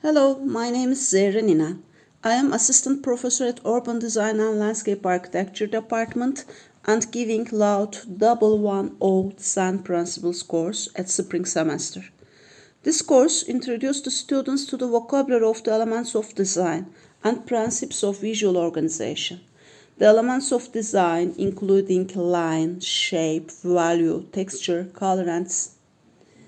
Hello, my name is Zehra Nina. I am assistant professor at Urban Design and Landscape Architecture Department and giving LAUD 110 Design Principles course at spring semester. This course introduced the students to the vocabulary of the elements of design and principles of visual organization. The elements of design including line, shape, value, texture, color and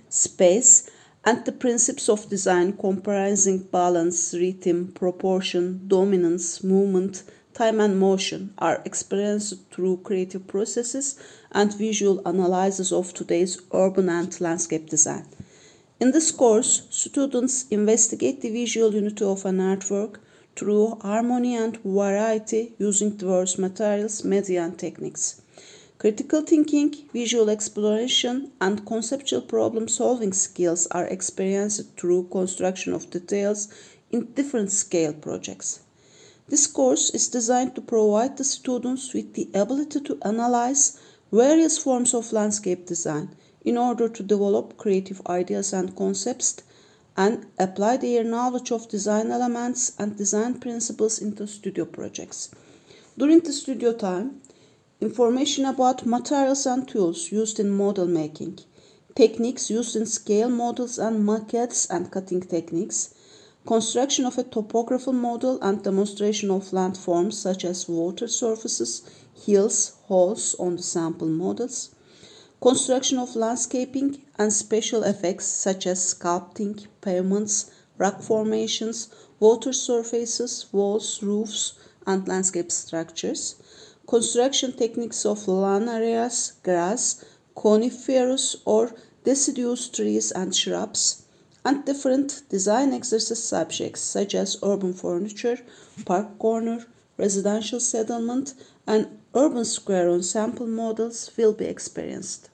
space and the principles of design comprising balance, rhythm, proportion, dominance, movement, time and motion are experienced through creative processes and visual analysis of today's urban and landscape design. In this course, students investigate the visual unity of an artwork through harmony and variety using diverse materials, media and techniques. Critical thinking, visual exploration, and conceptual problem solving skills are experienced through construction of details in different scale projects. This course is designed to provide the students with the ability to analyze various forms of landscape design in order to develop creative ideas and concepts and apply their knowledge of design elements and design principles into studio projects. During the studio time, information about materials and tools used in model making, techniques used in scale models and maquettes and cutting techniques, construction of a topographical model and demonstration of landforms such as water surfaces, hills, holes on the sample models, construction of landscaping and special effects such as sculpting, pavements, rock formations, water surfaces, walls, roofs, and landscape structures, construction techniques of lawn areas, grass, coniferous or deciduous trees and shrubs, and different design exercise subjects such as urban furniture, park corner, residential settlement, and urban square on sample models will be experienced.